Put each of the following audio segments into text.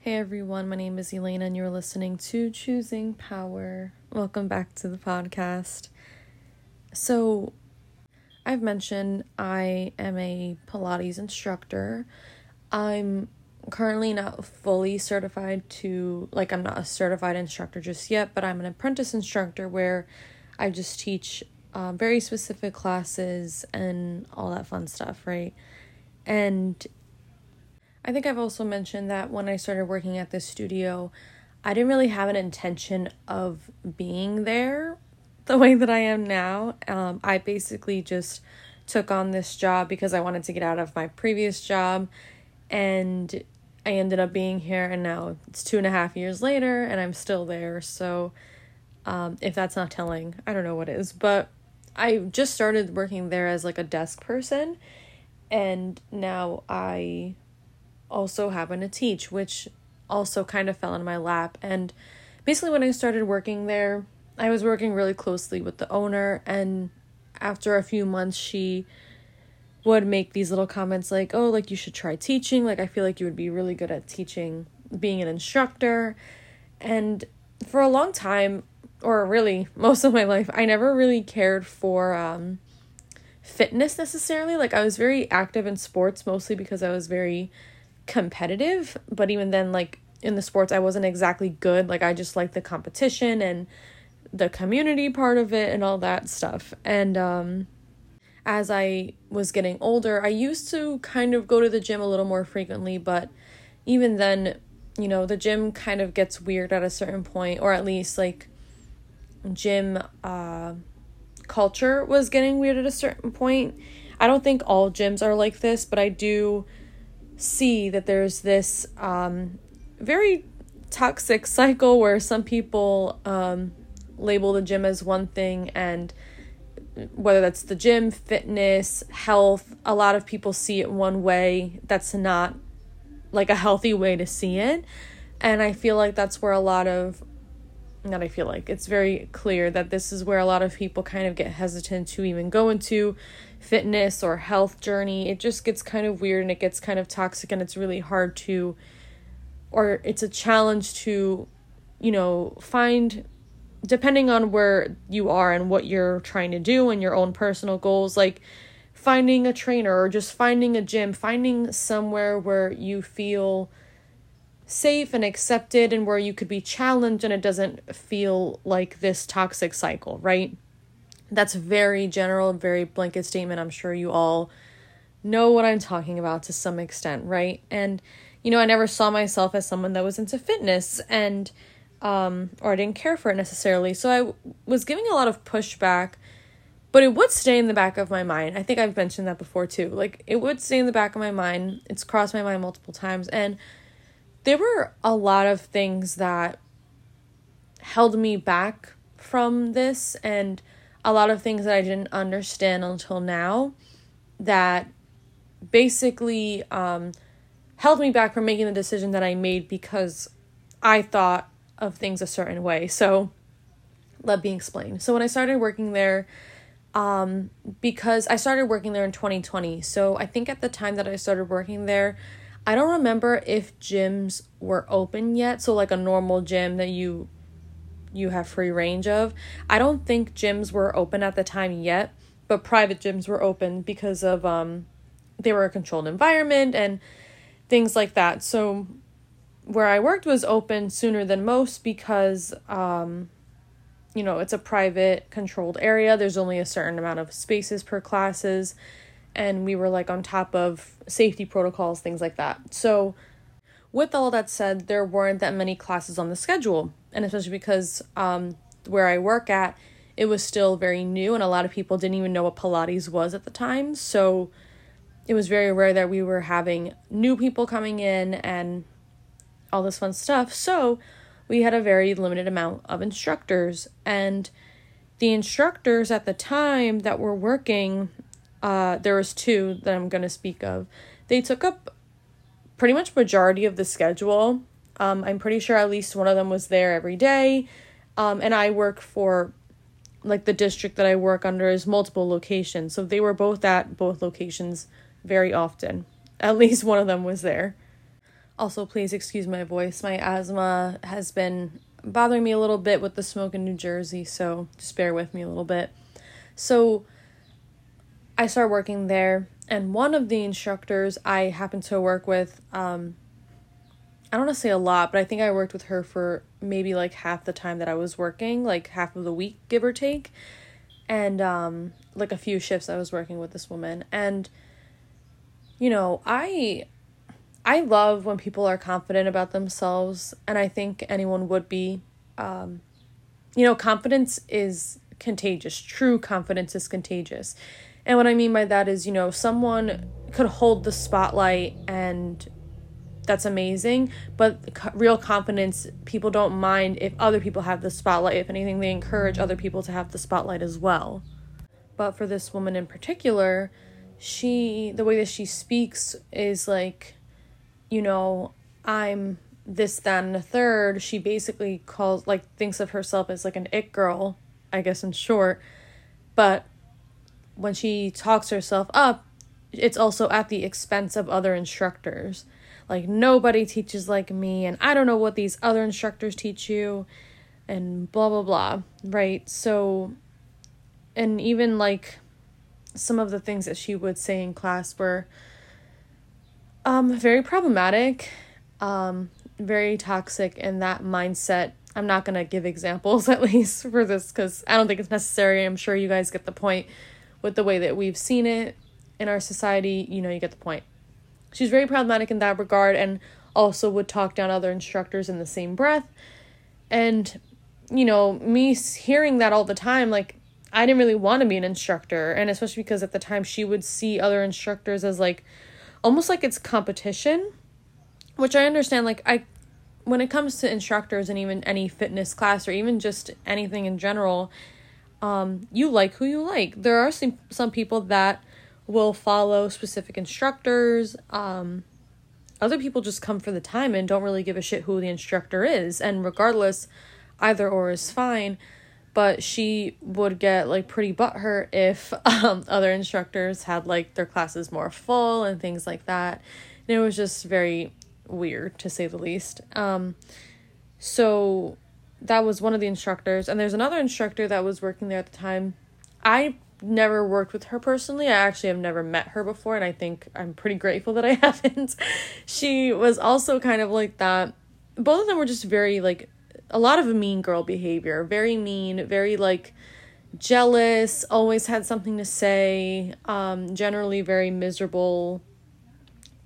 Hey everyone, my name is Elena and you're listening to Choosing Power. Welcome back to the podcast. So, I've mentioned I am a Pilates instructor. I'm currently not fully certified to, like, I'm not a certified instructor just yet, but I'm an apprentice instructor where I just teach uh, very specific classes and all that fun stuff, right? And I think I've also mentioned that when I started working at this studio, I didn't really have an intention of being there the way that I am now. Um, I basically just took on this job because I wanted to get out of my previous job, and I ended up being here, and now it's two and a half years later, and I'm still there. So, um, if that's not telling, I don't know what is, but I just started working there as like a desk person, and now I also happen to teach, which also kind of fell in my lap. And basically, when I started working there, I was working really closely with the owner, and after a few months, she would make these little comments like, Oh, like you should try teaching. Like, I feel like you would be really good at teaching, being an instructor. And for a long time, or really most of my life, I never really cared for um, fitness necessarily. Like, I was very active in sports mostly because I was very competitive, but even then, like in the sports, I wasn't exactly good. Like I just liked the competition and the community part of it and all that stuff. And um, as I was getting older, I used to kind of go to the gym a little more frequently, but even then, you know, the gym kind of gets weird at a certain point, or at least like gym uh, culture was getting weird at a certain point. I don't think all gyms are like this, but I do see that there's this um, very toxic cycle where some people um, label the gym as one thing and whether that's the gym, fitness, health, a lot of people see it one way. That's not like a healthy way to see it. And I feel like that's where a lot of, not I feel like, it's very clear that this is where a lot of people kind of get hesitant to even go into fitness or health journey, it just gets kind of weird and it gets kind of toxic and it's really hard to or it's a challenge to you know, find depending on where you are and what you're trying to do and your own personal goals like finding a trainer or just finding a gym, finding somewhere where you feel safe and accepted and where you could be challenged and it doesn't feel like this toxic cycle, right? That's very general, very blanket statement. I'm sure you all know what I'm talking about to some extent, right? And you know, I never saw myself as someone that was into fitness and um or I didn't care for it necessarily. So I was giving a lot of pushback, but it would stay in the back of my mind. I think I've mentioned that before too. Like it would stay in the back of my mind. It's crossed my mind multiple times and there were a lot of things that held me back from this and a lot of things that I didn't understand until now that basically um, held me back from making the decision that I made because I thought of things a certain way. So let me explain. So when I started working there, um, because I started working there in 2020. So I think at the time that I started working there, I don't remember if gyms were open yet. So like a normal gym that you you have free range of. I don't think gyms were open at the time yet, but private gyms were open because of um they were a controlled environment and things like that. So where I worked was open sooner than most because um you know, it's a private controlled area. There's only a certain amount of spaces per classes and we were like on top of safety protocols, things like that. So with all that said, there weren't that many classes on the schedule and especially because um, where I work at, it was still very new, and a lot of people didn't even know what Pilates was at the time. So it was very rare that we were having new people coming in and all this fun stuff. So we had a very limited amount of instructors, and the instructors at the time that were working, uh, there was two that I'm going to speak of. They took up pretty much majority of the schedule um, I'm pretty sure at least one of them was there every day. Um, and I work for like the district that I work under is multiple locations. So they were both at both locations very often. At least one of them was there. Also, please excuse my voice. My asthma has been bothering me a little bit with the smoke in New Jersey, so just bear with me a little bit. So, I started working there, and one of the instructors I happened to work with, um, I don't want to say a lot, but I think I worked with her for maybe like half the time that I was working, like half of the week, give or take. And um, like a few shifts I was working with this woman. And, you know, I I love when people are confident about themselves, and I think anyone would be. Um, you know, confidence is contagious. True confidence is contagious. And what I mean by that is, you know, someone could hold the spotlight and that's amazing, but real confidence, people don't mind if other people have the spotlight. If anything, they encourage other people to have the spotlight as well. But for this woman in particular, she, the way that she speaks is like, you know, I'm this, that, and a third. She basically calls, like, thinks of herself as like an it girl, I guess in short. But when she talks herself up, it's also at the expense of other instructors. Like, nobody teaches like me, and I don't know what these other instructors teach you, and blah, blah, blah, right? So, and even like some of the things that she would say in class were um, very problematic, um, very toxic in that mindset. I'm not going to give examples, at least for this, because I don't think it's necessary. I'm sure you guys get the point with the way that we've seen it in our society. You know, you get the point. She's very problematic in that regard and also would talk down other instructors in the same breath. And, you know, me hearing that all the time, like, I didn't really want to be an instructor. And especially because at the time she would see other instructors as like, almost like it's competition, which I understand. Like, I, when it comes to instructors and even any fitness class or even just anything in general, um, you like who you like. There are some, some people that will follow specific instructors. Um, other people just come for the time and don't really give a shit who the instructor is. And regardless, either or is fine. But she would get like pretty butthurt if um, other instructors had like their classes more full and things like that. And it was just very weird to say the least. Um, so that was one of the instructors. And there's another instructor that was working there at the time. I never worked with her personally. I actually have never met her before, and I think I'm pretty grateful that I haven't. she was also kind of like that. Both of them were just very like a lot of mean girl behavior, very mean, very like jealous, always had something to say, um, generally very miserable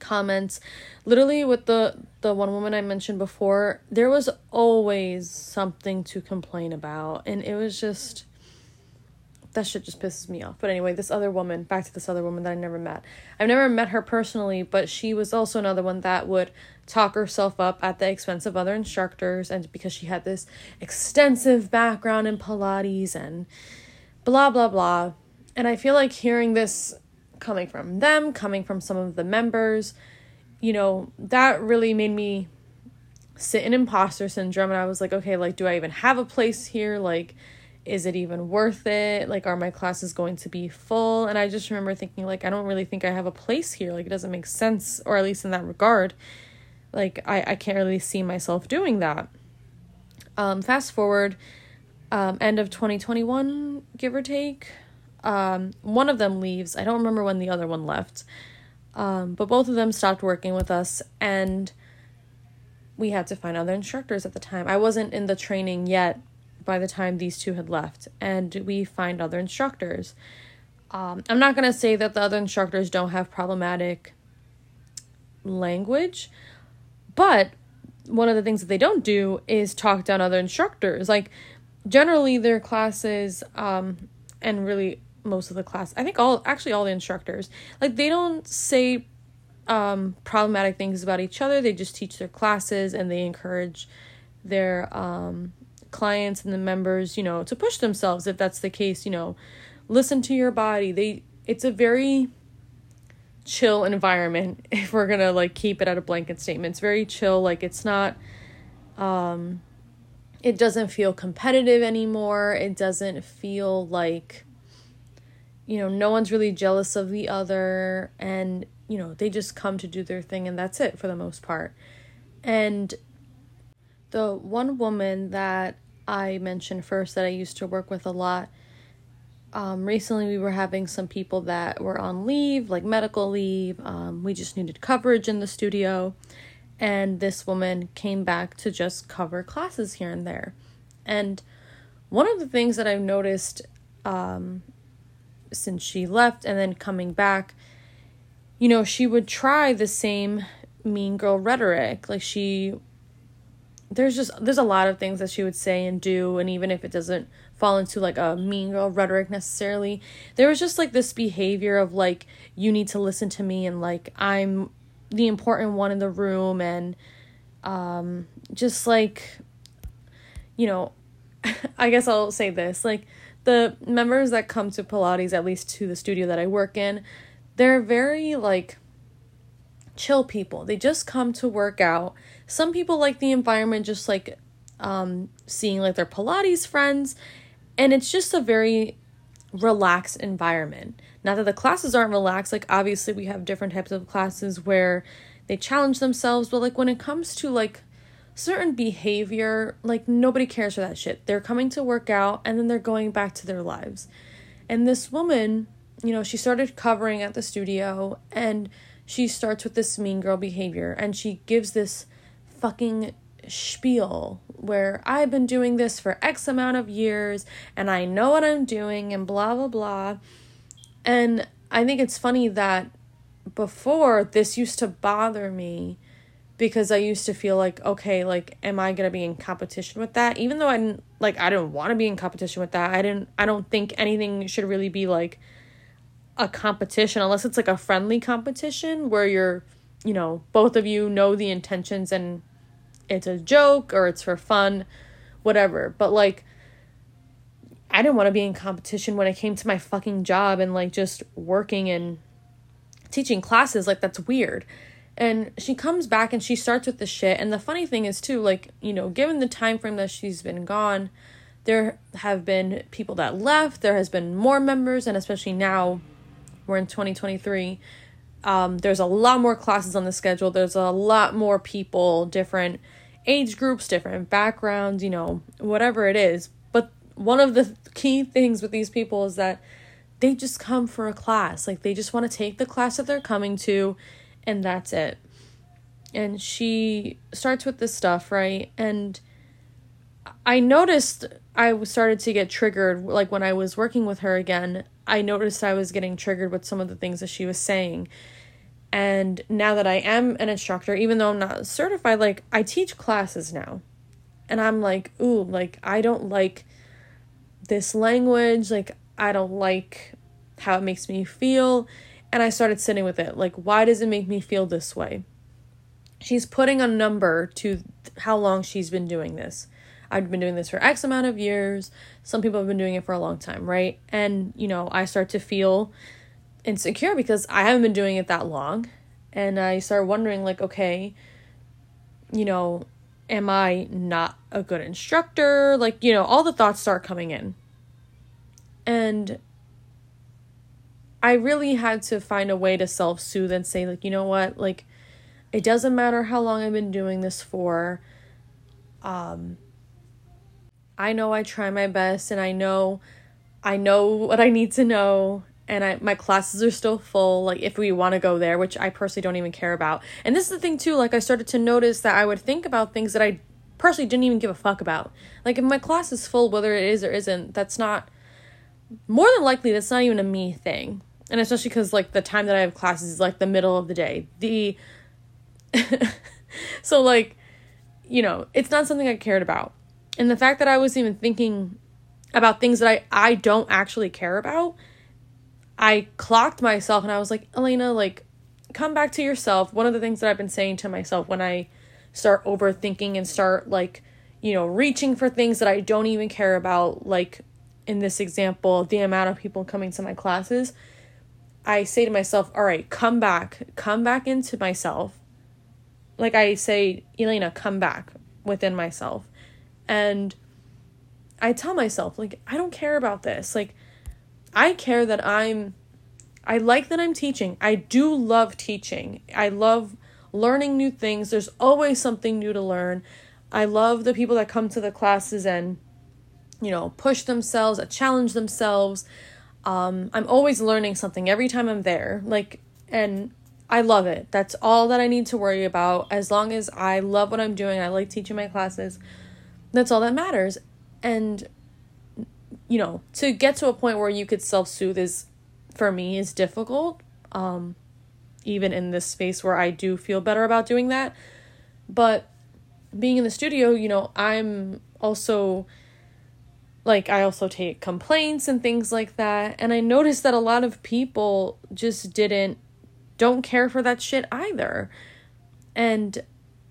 comments. Literally with the the one woman I mentioned before, there was always something to complain about and it was just that shit just pisses me off. But anyway, this other woman, back to this other woman that I never met. I've never met her personally, but she was also another one that would talk herself up at the expense of other instructors and because she had this extensive background in Pilates and blah blah blah. And I feel like hearing this coming from them, coming from some of the members, you know, that really made me sit in imposter syndrome and I was like, okay, like do I even have a place here? Like is it even worth it? Like, are my classes going to be full? And I just remember thinking, like, I don't really think I have a place here. Like, it doesn't make sense, or at least in that regard. Like, I, I can't really see myself doing that. Um, fast forward, um, end of 2021, give or take. Um, one of them leaves. I don't remember when the other one left. Um, but both of them stopped working with us, and we had to find other instructors at the time. I wasn't in the training yet by the time these two had left, and we find other instructors. Um, I'm not going to say that the other instructors don't have problematic language, but one of the things that they don't do is talk down other instructors. Like, generally, their classes, um, and really most of the class, I think all, actually, all the instructors, like, they don't say um, problematic things about each other. They just teach their classes and they encourage their um, clients and the members, you know, to push themselves if that's the case, you know, listen to your body. They it's a very chill environment if we're to like keep it at a blanket statement. It's very chill, like it's not um it doesn't feel competitive anymore. It doesn't feel like you know, no one's really jealous of the other and you know, they just come to do their thing and that's it for the most part. And the one woman that I mentioned first that I used to work with a lot, um, recently we were having some people that were on leave, like medical leave. Um, we just needed coverage in the studio. And this woman came back to just cover classes here and there. And one of the things that I've noticed um, since she left and then coming back, you know, she would try the same mean girl rhetoric. Like she there's just there's a lot of things that she would say and do and even if it doesn't fall into like a mean girl rhetoric necessarily there was just like this behavior of like you need to listen to me and like i'm the important one in the room and um just like you know i guess i'll say this like the members that come to Pilates, at least to the studio that I work in, they're very like chill people. They just come to work out. Some people like the environment, just like um, seeing like their Pilates friends, and it's just a very relaxed environment. Not that the classes aren't relaxed, like obviously we have different types of classes where they challenge themselves, but like when it comes to like certain behavior, like nobody cares for that shit. They're coming to work out and then they're going back to their lives. And this woman, you know, she started covering at the studio and she starts with this mean girl behavior and she gives this fucking spiel where I've been doing this for X amount of years and I know what I'm doing and blah blah blah. And I think it's funny that before this used to bother me because I used to feel like, okay, like, am I gonna be in competition with that? Even though I didn't like, I didn't want to be in competition with that. I didn't. I don't think anything should really be like a competition unless it's like a friendly competition where you're, you know, both of you know the intentions and it's a joke or it's for fun, whatever. But like. I didn't want to be in competition when it came to my fucking job and like just working and teaching classes like that's weird and she comes back and she starts with the shit. And the funny thing is too like you know given the time frame that she's been gone there have been people that left. There has been more members and especially now we're in 2023 um, there's a lot more classes on the schedule. There's a lot more people different age groups different backgrounds you know whatever it is. But one of the key things with these people is that they just come for a class. Like they just want to take the class that they're coming to and that's it. And she starts with this stuff, right? And I noticed I started to get triggered, like when I was working with her again. I noticed I was getting triggered with some of the things that she was saying. And now that I am an instructor, even though I'm not certified, like I teach classes now. And I'm like, ooh, like I don't like this language. Like I don't like how it makes me feel. And I started sitting with it. Like, why does it make me feel this way? She's putting a number to how long she's been doing this. I've been doing this for X amount of years. Some people have been doing it for a long time, right? And, you know, I start to feel insecure because I haven't been doing it that long. And I start wondering, like, okay, you know, am I not a good instructor? Like, you know, all the thoughts start coming in. And I really had to find a way to self soothe and say, like, you know what, like, it doesn't matter how long I've been doing this for. Um, I know I try my best and I know I know what I need to know and I my classes are still full like if we want to go there which I personally don't even care about. And this is the thing too like I started to notice that I would think about things that I personally didn't even give a fuck about. Like if my class is full whether it is or isn't that's not more than likely that's not even a me thing and especially because like the time that I have classes is like the middle of the day. The so like you know it's not something I cared about, and the fact that I was even thinking about things that I I don't actually care about, I clocked myself and I was like Elena like come back to yourself. One of the things that I've been saying to myself when I start overthinking and start like you know reaching for things that I don't even care about like in this example the amount of people coming to my classes I say to myself, all right, come back, come back into myself. Like I say, Elena, come back within myself. And I tell myself, like, I don't care about this. Like, I care that I'm, I like that I'm teaching. I do love teaching. I love learning new things. There's always something new to learn. I love the people that come to the classes and, you know, push themselves, challenge themselves. Um, I'm always learning something every time I'm there. Like, and I love it. That's all that I need to worry about. As long as I love what I'm doing, I like teaching my classes, that's all that matters. And, you know, to get to a point where you could self soothe is, for me, is difficult. Um, even in this space where I do feel better about doing that. But being in the studio, you know, I'm also like I also take complaints and things like that. And I noticed that a lot of people just didn't don't care for that shit either. And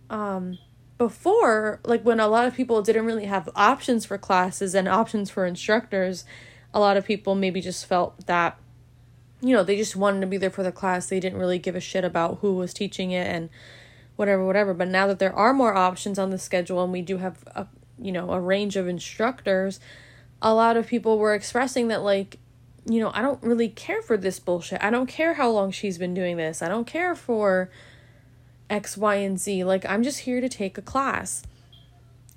um before, like when a lot of people didn't really have options for classes and options for instructors, a lot of people maybe just felt that you know, they just wanted to be there for the class. They didn't really give a shit about who was teaching it and whatever, whatever. But now that there are more options on the schedule and we do have a you know, a range of instructors, a lot of people were expressing that like, you know, I don't really care for this bullshit. I don't care how long she's been doing this. I don't care for X, Y, and Z. Like I'm just here to take a class.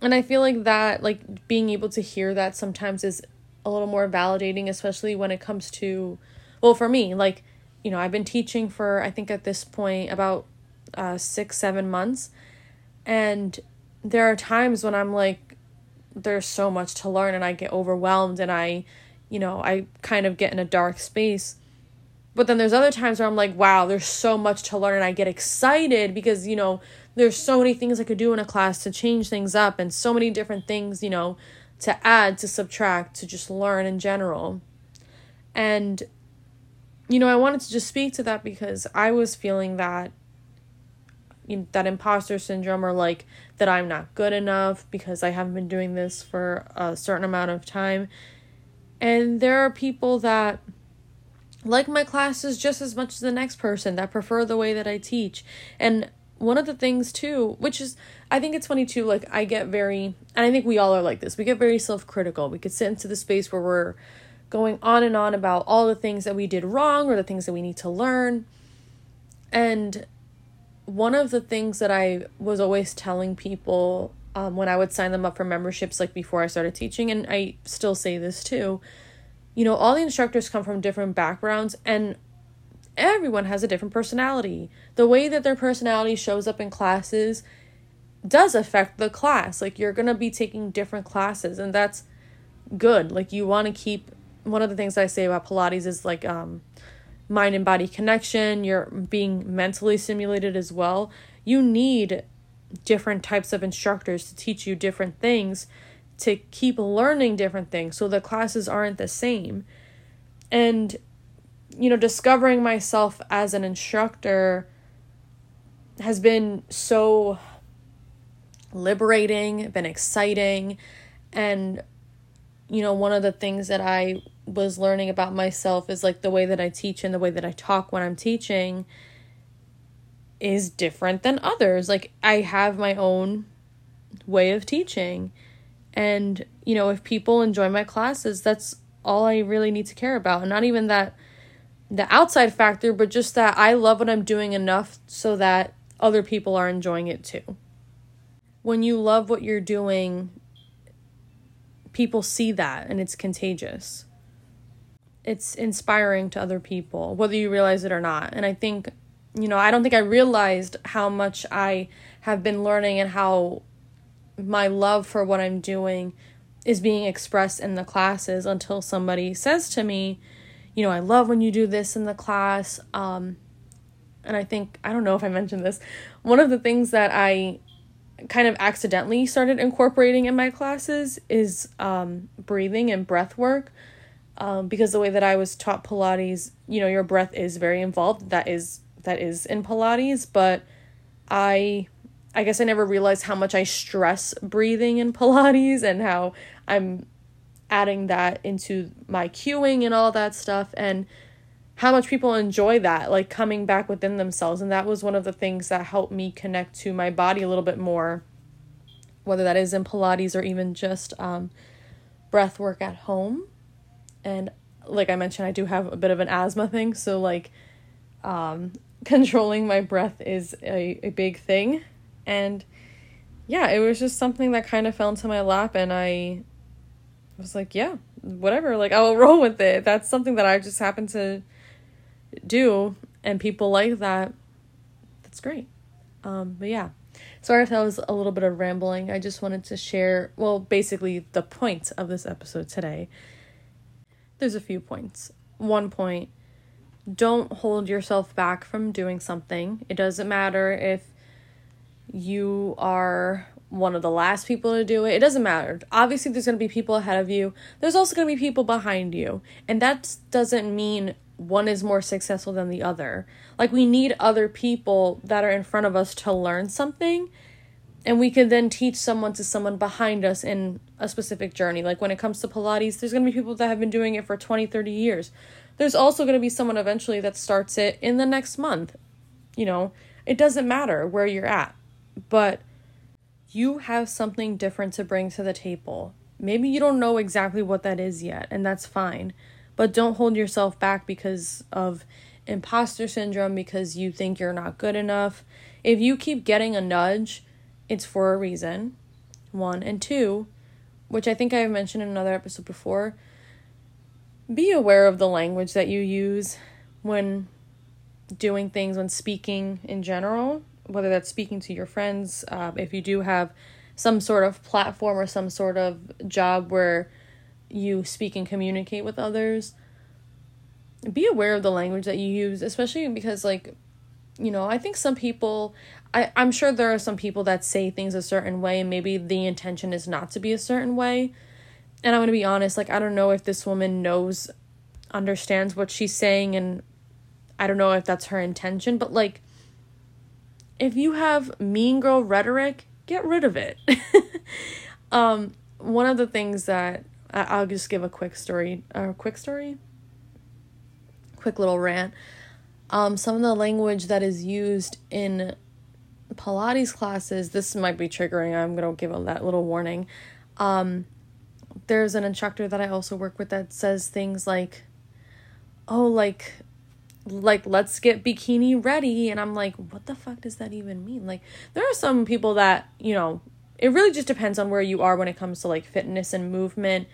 And I feel like that like being able to hear that sometimes is a little more validating, especially when it comes to well, for me, like, you know, I've been teaching for I think at this point about uh, six, seven months. And there are times when I'm like, there's so much to learn and I get overwhelmed and I, you know, I kind of get in a dark space. But then there's other times where I'm like, wow, there's so much to learn and I get excited because, you know, there's so many things I could do in a class to change things up and so many different things, you know, to add, to subtract, to just learn in general. And, you know, I wanted to just speak to that because I was feeling that that imposter syndrome or like that I'm not good enough because I haven't been doing this for a certain amount of time. And there are people that like my classes just as much as the next person that prefer the way that I teach. And one of the things too, which is I think it's funny too, like I get very and I think we all are like this. We get very self-critical. We could sit into the space where we're going on and on about all the things that we did wrong or the things that we need to learn. And one of the things that I was always telling people um, when I would sign them up for memberships, like before I started teaching, and I still say this too, you know, all the instructors come from different backgrounds and everyone has a different personality. The way that their personality shows up in classes does affect the class. Like, you're going to be taking different classes, and that's good. Like, you want to keep one of the things I say about Pilates is like, um, mind and body connection, you're being mentally stimulated as well. You need different types of instructors to teach you different things to keep learning different things so the classes aren't the same. And you know, discovering myself as an instructor has been so liberating, been exciting, and you know, one of the things that I was learning about myself is like the way that I teach and the way that I talk when I'm teaching is different than others. Like I have my own way of teaching. And, you know, if people enjoy my classes, that's all I really need to care about. And not even that the outside factor, but just that I love what I'm doing enough so that other people are enjoying it too. When you love what you're doing, people see that and it's contagious. It's inspiring to other people, whether you realize it or not. And I think, you know, I don't think I realized how much I have been learning and how my love for what I'm doing is being expressed in the classes until somebody says to me, you know, I love when you do this in the class. Um, and I think, I don't know if I mentioned this, one of the things that I kind of accidentally started incorporating in my classes is um, breathing and breath work. Um, because the way that I was taught Pilates, you know, your breath is very involved. That is that is in Pilates, but I I guess I never realized how much I stress breathing in Pilates and how I'm adding that into my cueing and all that stuff and how much people enjoy that, like coming back within themselves. And that was one of the things that helped me connect to my body a little bit more, whether that is in Pilates or even just um, breath work at home. And like I mentioned, I do have a bit of an asthma thing. So, like, um, controlling my breath is a, a big thing. And yeah, it was just something that kind of fell into my lap, and I was like, yeah, whatever, like, I will roll with it. That's something that I just happen to do, and people like that. That's great. Um, but yeah. Sorry if that was a little bit of rambling. I just wanted to share, well, basically the point of this episode today. There's a few points. One point don't hold yourself back from doing something. It doesn't matter if you are one of the last people to do it. It doesn't matter. Obviously, there's going to be people ahead of you. There's also going to be people behind you. And that doesn't mean one is more successful than the other. Like, we need other people that are in front of us to learn something. And we can then teach someone to someone behind us in a specific journey. Like, when it comes to Pilates, there's going to be people that have been doing it for 20, 30 years. There's also going to be someone eventually that starts it in the next month. You know, it doesn't matter where you're at, but you have something different to bring to the table. Maybe you don't know exactly what that is yet, and that's fine. But don't hold yourself back because of imposter syndrome, because you think you're not good enough. If you keep getting a nudge, it's for a reason. One. And two, which I think I've mentioned in another episode before, be aware of the language that you use when doing things, when speaking in general, whether that's speaking to your friends, uh, if you do have some sort of platform or some sort of job where you speak and communicate with others, be aware of the language that you use, especially because, like, you know, I think some people, I, I'm sure there are some people that say things a certain way, and maybe the intention is not to be a certain way and I'm going to be honest, like, I don't know if this woman knows, understands what she's saying, and I don't know if that's her intention, but like, if you have mean girl rhetoric, get rid of it. um, one of the things that I- will just give a quick story, a uh, quick story, quick little rant. Um, some of the language that is used in Pilates classes, this might be triggering. I'm gonna give that little warning. Um, there's an instructor that I also work with that says things like, oh, like, like let's get bikini ready and i'm like what the fuck does that even mean like there are some people that you know it really just depends on where you are when it comes to like fitness and movement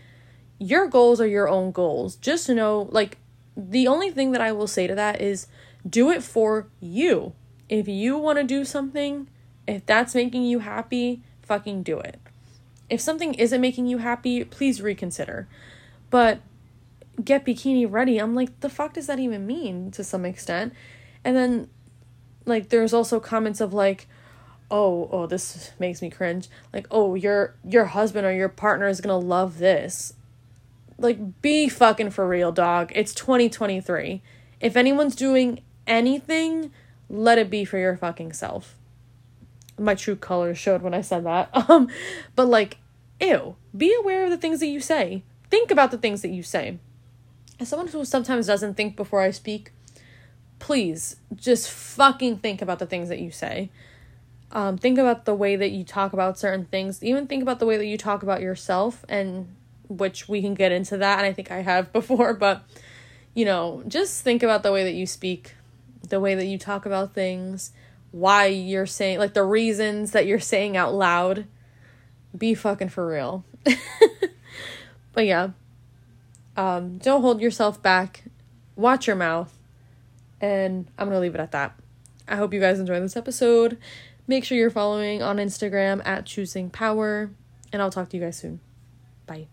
your goals are your own goals just know like the only thing that i will say to that is do it for you if you want to do something if that's making you happy fucking do it if something isn't making you happy, please reconsider. But get bikini ready. I'm like, the fuck does that even mean to some extent? And then like there's also comments of like, oh, oh, this makes me cringe. Like, oh, your your husband or your partner is gonna love this. Like, be fucking for real, dog. It's 2023. If anyone's doing anything, let it be for your fucking self my true colors showed when I said that. Um, but like, ew, be aware of the things that you say. Think about the things that you say. As someone who sometimes doesn't think before I speak, please just fucking think about the things that you say. Um, think about the way that you talk about certain things. Even think about the way that you talk about yourself, and which we can get into that. And I think I have before, but you know, just think about the way that you speak, the way that you talk about things why you're saying like the reasons that you're saying out loud be fucking for real. But yeah. Um don't hold yourself back. Watch your mouth. And i'm gonna leave it at that. I hope you guys enjoyed this episode. Make sure you're following on instagram at choosing power and i'll talk to you guys soon. Bye